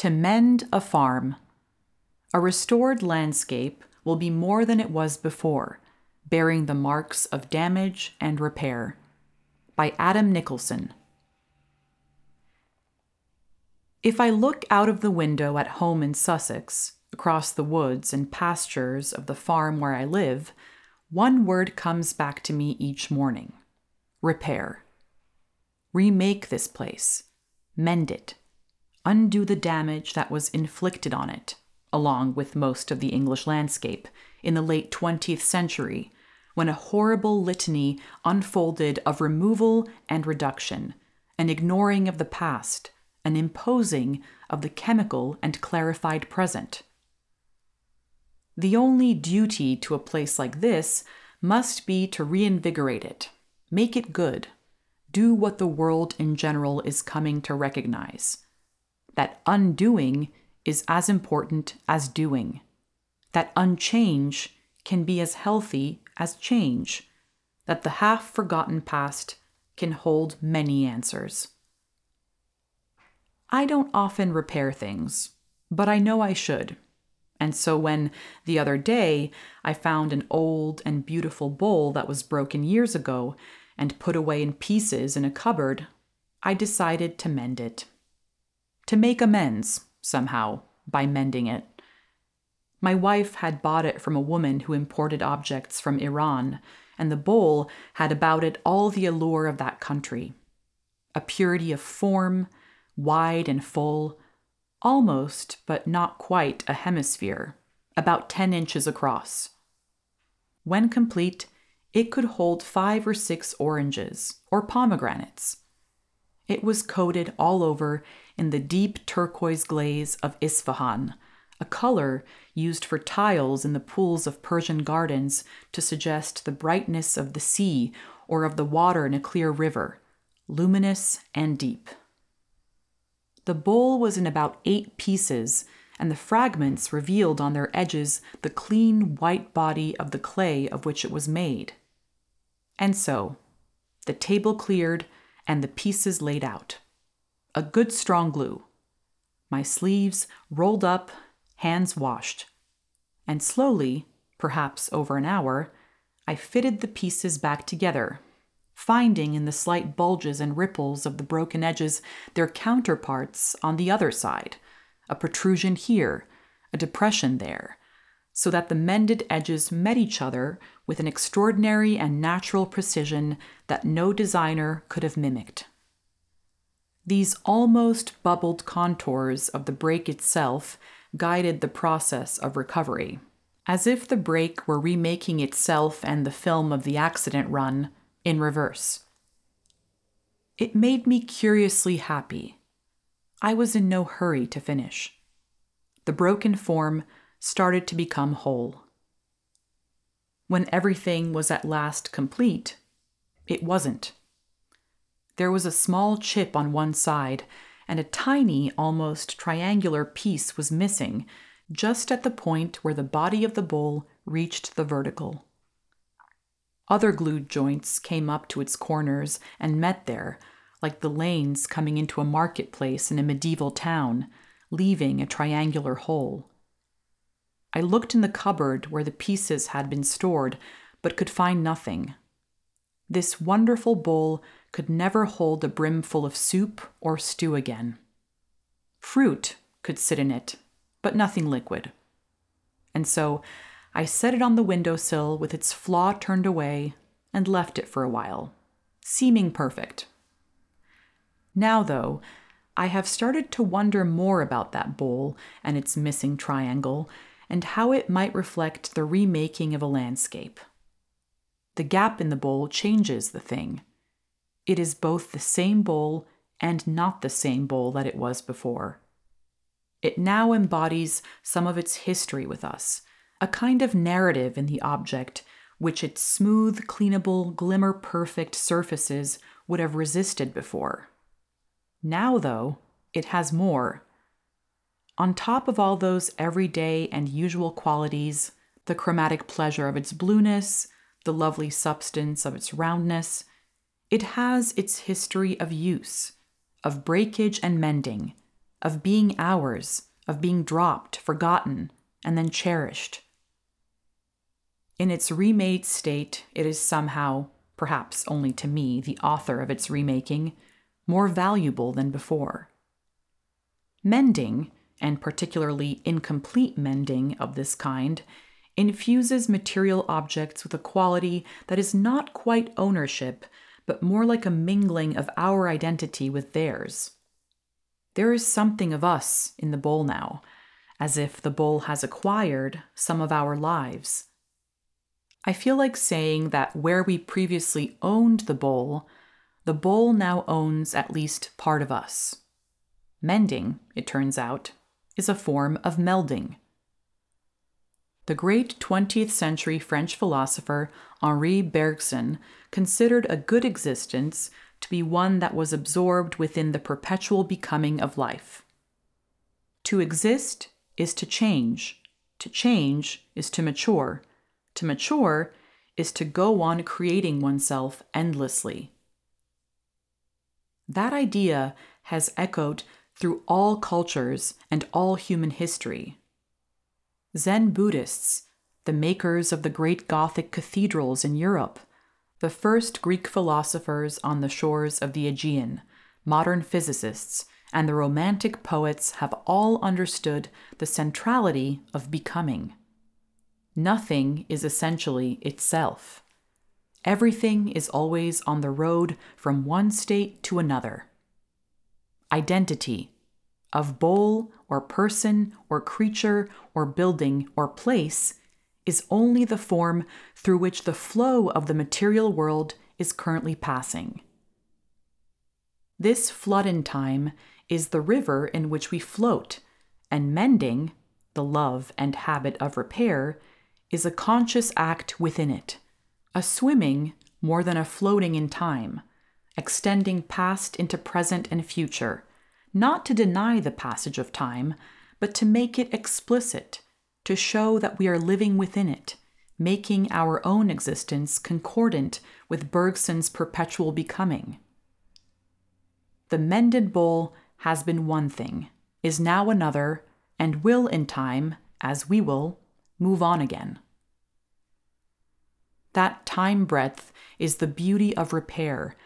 To mend a farm. A restored landscape will be more than it was before, bearing the marks of damage and repair. By Adam Nicolson. If I look out of the window at home in Sussex, across the woods and pastures of the farm where I live, one word comes back to me each morning repair. Remake this place, mend it, undo the damage that was inflicted on it, along with most of the English landscape, in the late 20th century, when a horrible litany unfolded of removal and reduction, an ignoring of the past, an imposing of the chemical and clarified present. The only duty to a place like this must be to reinvigorate it, make it good, do what the world in general is coming to recognize. That undoing is as important as doing. That unchange can be as healthy as change. That the half forgotten past can hold many answers. I don't often repair things, but I know I should. And so when the other day I found an old and beautiful bowl that was broken years ago and put away in pieces in a cupboard, I decided to mend it. To make amends, somehow, by mending it. My wife had bought it from a woman who imported objects from Iran, and the bowl had about it all the allure of that country a purity of form, wide and full, almost, but not quite, a hemisphere, about 10 inches across. When complete, it could hold five or six oranges or pomegranates. It was coated all over in the deep turquoise glaze of Isfahan, a color used for tiles in the pools of Persian gardens to suggest the brightness of the sea or of the water in a clear river, luminous and deep. The bowl was in about eight pieces, and the fragments revealed on their edges the clean white body of the clay of which it was made. And so, the table cleared and the pieces laid out. A good strong glue. My sleeves rolled up, hands washed. And slowly, perhaps over an hour, I fitted the pieces back together finding in the slight bulges and ripples of the broken edges their counterparts on the other side a protrusion here, a depression there, so that the mended edges met each other with an extraordinary and natural precision that no designer could have mimicked. These almost bubbled contours of the break itself guided the process of recovery, as if the break were remaking itself and the film of the accident run in reverse. It made me curiously happy. I was in no hurry to finish. The broken form started to become whole. When everything was at last complete, it wasn't. There was a small chip on one side, and a tiny, almost triangular piece was missing just at the point where the body of the bowl reached the vertical. Other glued joints came up to its corners and met there, like the lanes coming into a marketplace in a medieval town, leaving a triangular hole. I looked in the cupboard where the pieces had been stored, but could find nothing. This wonderful bowl could never hold a brimful of soup or stew again. Fruit could sit in it, but nothing liquid. And so I set it on the window sill with its flaw turned away and left it for a while, seeming perfect. Now, though, I have started to wonder more about that bowl and its missing triangle and how it might reflect the remaking of a landscape. The gap in the bowl changes the thing. It is both the same bowl and not the same bowl that it was before. It now embodies some of its history with us a kind of narrative in the object which its smooth, cleanable, glimmer perfect surfaces would have resisted before. Now, though, it has more. On top of all those everyday and usual qualities, the chromatic pleasure of its blueness, the lovely substance of its roundness, it has its history of use, of breakage and mending, of being ours, of being dropped, forgotten, and then cherished. In its remade state, it is somehow, perhaps only to me, the author of its remaking, more valuable than before. Mending, and particularly incomplete mending of this kind, infuses material objects with a quality that is not quite ownership, but more like a mingling of our identity with theirs. There is something of us in the bowl now, as if the bowl has acquired some of our lives. I feel like saying that where we previously owned the bowl, the bowl now owns at least part of us. Mending, it turns out, is a form of melding. The great 20th century French philosopher Henri Bergson considered a good existence to be one that was absorbed within the perpetual becoming of life. To exist is to change, to change is to mature, to mature is to go on creating oneself endlessly. That idea has echoed through all cultures and all human history. Zen Buddhists, the makers of the great Gothic cathedrals in Europe, the first Greek philosophers on the shores of the Aegean, modern physicists, and the Romantic poets have all understood the centrality of becoming. Nothing is essentially itself. Everything is always on the road from one state to another. Identity of bowl or person or creature or building or place is only the form through which the flow of the material world is currently passing. This flood in time is the river in which we float, and mending, the love and habit of repair, is a conscious act within it, a swimming more than a floating in time, extending past into present and future, not to deny the passage of time, but to make it explicit to show that we are living within it, making our own existence concordant with Bergson's perpetual becoming. The mended bowl has been one thing, is now another, and will in time, as we will, move on again. That time breadth is the beauty of repair,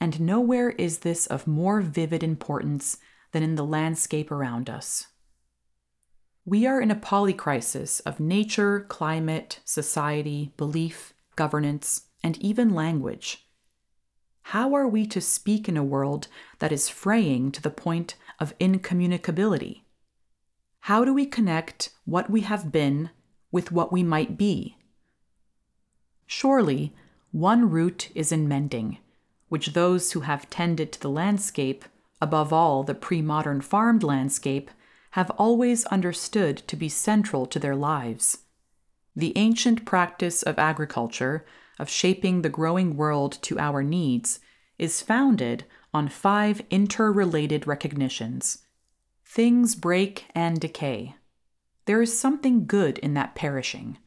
and nowhere is this of more vivid importance than in the landscape around us. We are in a polycrisis of nature, climate, society, belief, governance, and even language. How are we to speak in a world that is fraying to the point of incommunicability? How do we connect what we have been with what we might be? Surely, one root is in mending, which those who have tended to the landscape, above all the pre modern farmed landscape, have always understood to be central to their lives. The ancient practice of agriculture, of shaping the growing world to our needs, is founded on five interrelated recognitions. Things break and decay. There is something good in that perishing.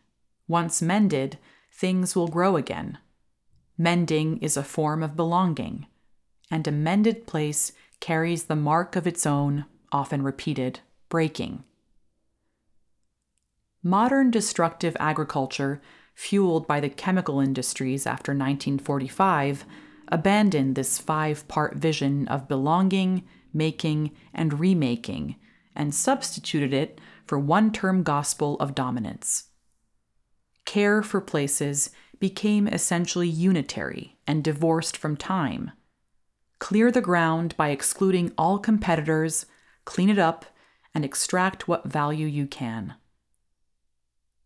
Once mended, things will grow again. Mending is a form of belonging, and a mended place carries the mark of its own, often repeated breaking. Modern destructive agriculture, fueled by the chemical industries after 1945, abandoned this five part vision of belonging, making, and remaking, and substituted it for one term gospel of dominance. Care for places became essentially unitary and divorced from time. Clear the ground by excluding all competitors, clean it up, and extract what value you can.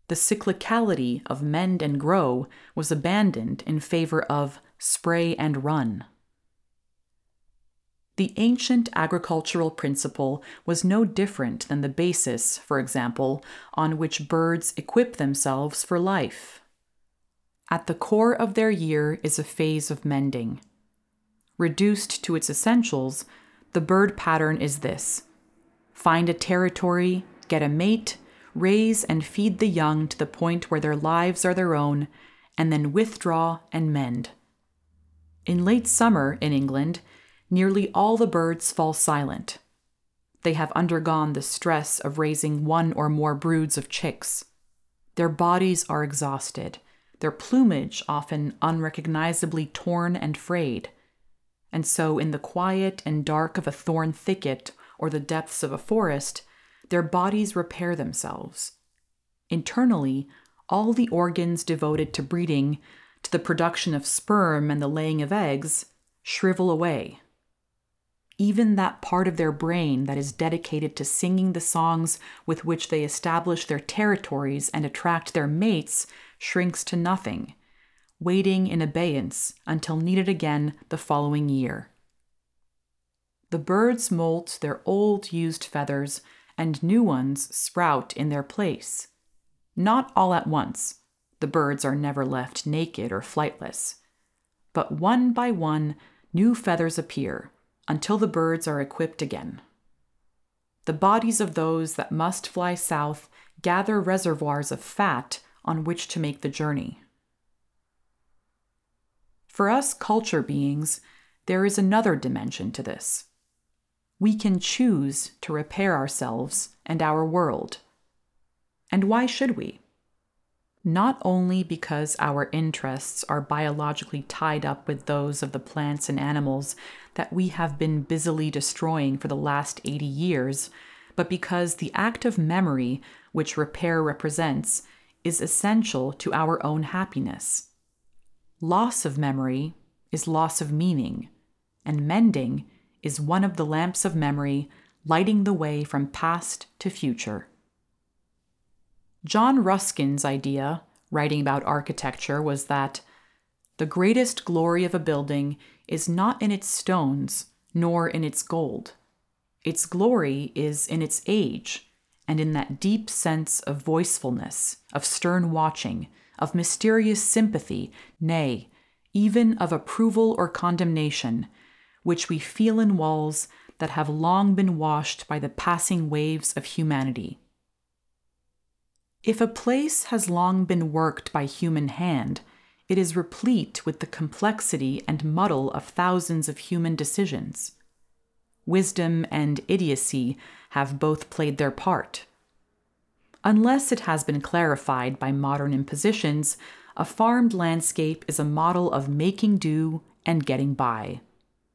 The cyclicality of mend and grow was abandoned in favor of spray and run. The ancient agricultural principle was no different than the basis, for example, on which birds equip themselves for life. At the core of their year is a phase of mending. Reduced to its essentials, the bird pattern is this find a territory, get a mate, raise and feed the young to the point where their lives are their own, and then withdraw and mend. In late summer in England, nearly all the birds fall silent. They have undergone the stress of raising one or more broods of chicks. Their bodies are exhausted, their plumage often unrecognizably torn and frayed. And so, in the quiet and dark of a thorn thicket or the depths of a forest, their bodies repair themselves. Internally, all the organs devoted to breeding, to the production of sperm and the laying of eggs, shrivel away. Even that part of their brain that is dedicated to singing the songs with which they establish their territories and attract their mates shrinks to nothing, waiting in abeyance until needed again the following year. The birds molt their old used feathers, and new ones sprout in their place. Not all at once. The birds are never left naked or flightless. But one by one, new feathers appear until the birds are equipped again. The bodies of those that must fly south gather reservoirs of fat on which to make the journey. For us culture beings, there is another dimension to this. We can choose to repair ourselves and our world and why should we? Not only because our interests are biologically tied up with those of the plants and animals that we have been busily destroying for the last 80 years, but because the act of memory which repair represents is essential to our own happiness. Loss of memory is loss of meaning, and mending is one of the lamps of memory lighting the way from past to future. John Ruskin's idea, writing about architecture, was that the greatest glory of a building is not in its stones, nor in its gold. Its glory is in its age, and in that deep sense of voicefulness, of stern watching, of mysterious sympathy, nay, even of approval or condemnation, which we feel in walls that have long been washed by the passing waves of humanity. If a place has long been worked by human hand, it is replete with the complexity and muddle of thousands of human decisions. Wisdom and idiocy have both played their part. Unless it has been clarified by modern impositions, a farmed landscape is a model of making do and getting by,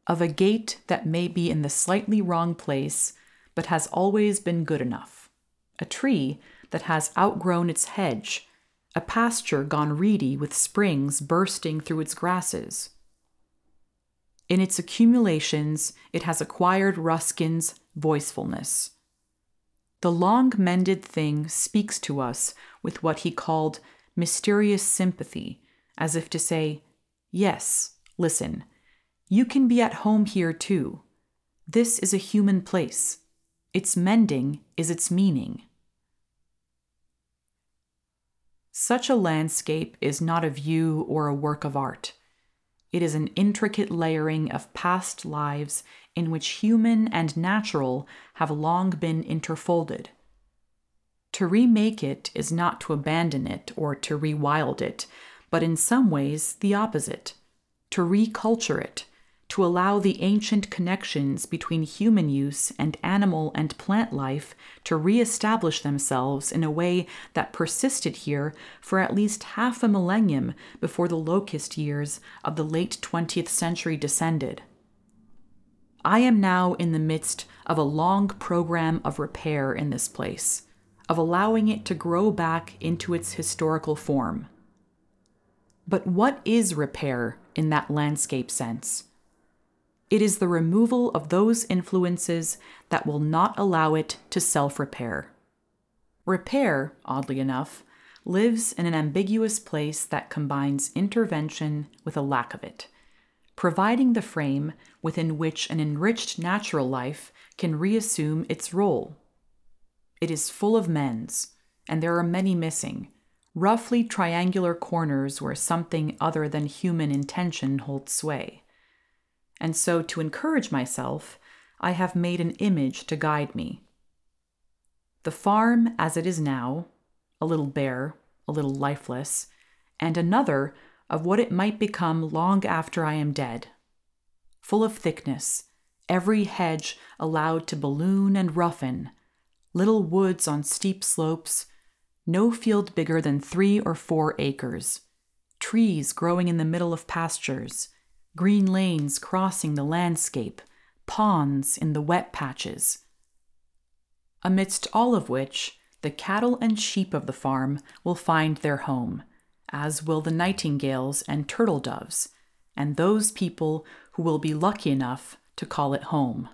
of a gate that may be in the slightly wrong place, but has always been good enough, a tree that has outgrown its hedge, a pasture gone reedy with springs bursting through its grasses. In its accumulations, it has acquired Ruskin's voicefulness. The long mended thing speaks to us with what he called mysterious sympathy, as if to say, Yes, listen, you can be at home here too. This is a human place. Its mending is its meaning. Such a landscape is not a view or a work of art. It is an intricate layering of past lives in which human and natural have long been interfolded. To remake it is not to abandon it or to rewild it, but in some ways the opposite to reculture it, to allow the ancient connections between human use and animal and plant life to reestablish themselves in a way that persisted here for at least half a millennium before the locust years of the late 20th century descended. I am now in the midst of a long program of repair in this place, of allowing it to grow back into its historical form. But what is repair in that landscape sense? It is the removal of those influences that will not allow it to self repair. Repair, oddly enough, lives in an ambiguous place that combines intervention with a lack of it, providing the frame within which an enriched natural life can reassume its role. It is full of mends, and there are many missing, roughly triangular corners where something other than human intention holds sway. And so, to encourage myself, I have made an image to guide me. The farm as it is now, a little bare, a little lifeless, and another of what it might become long after I am dead, full of thickness, every hedge allowed to balloon and roughen, little woods on steep slopes, no field bigger than three or four acres, trees growing in the middle of pastures, green lanes crossing the landscape, ponds in the wet patches. Amidst all of which, the cattle and sheep of the farm will find their home, as will the nightingales and turtle doves, and those people who will be lucky enough to call it home.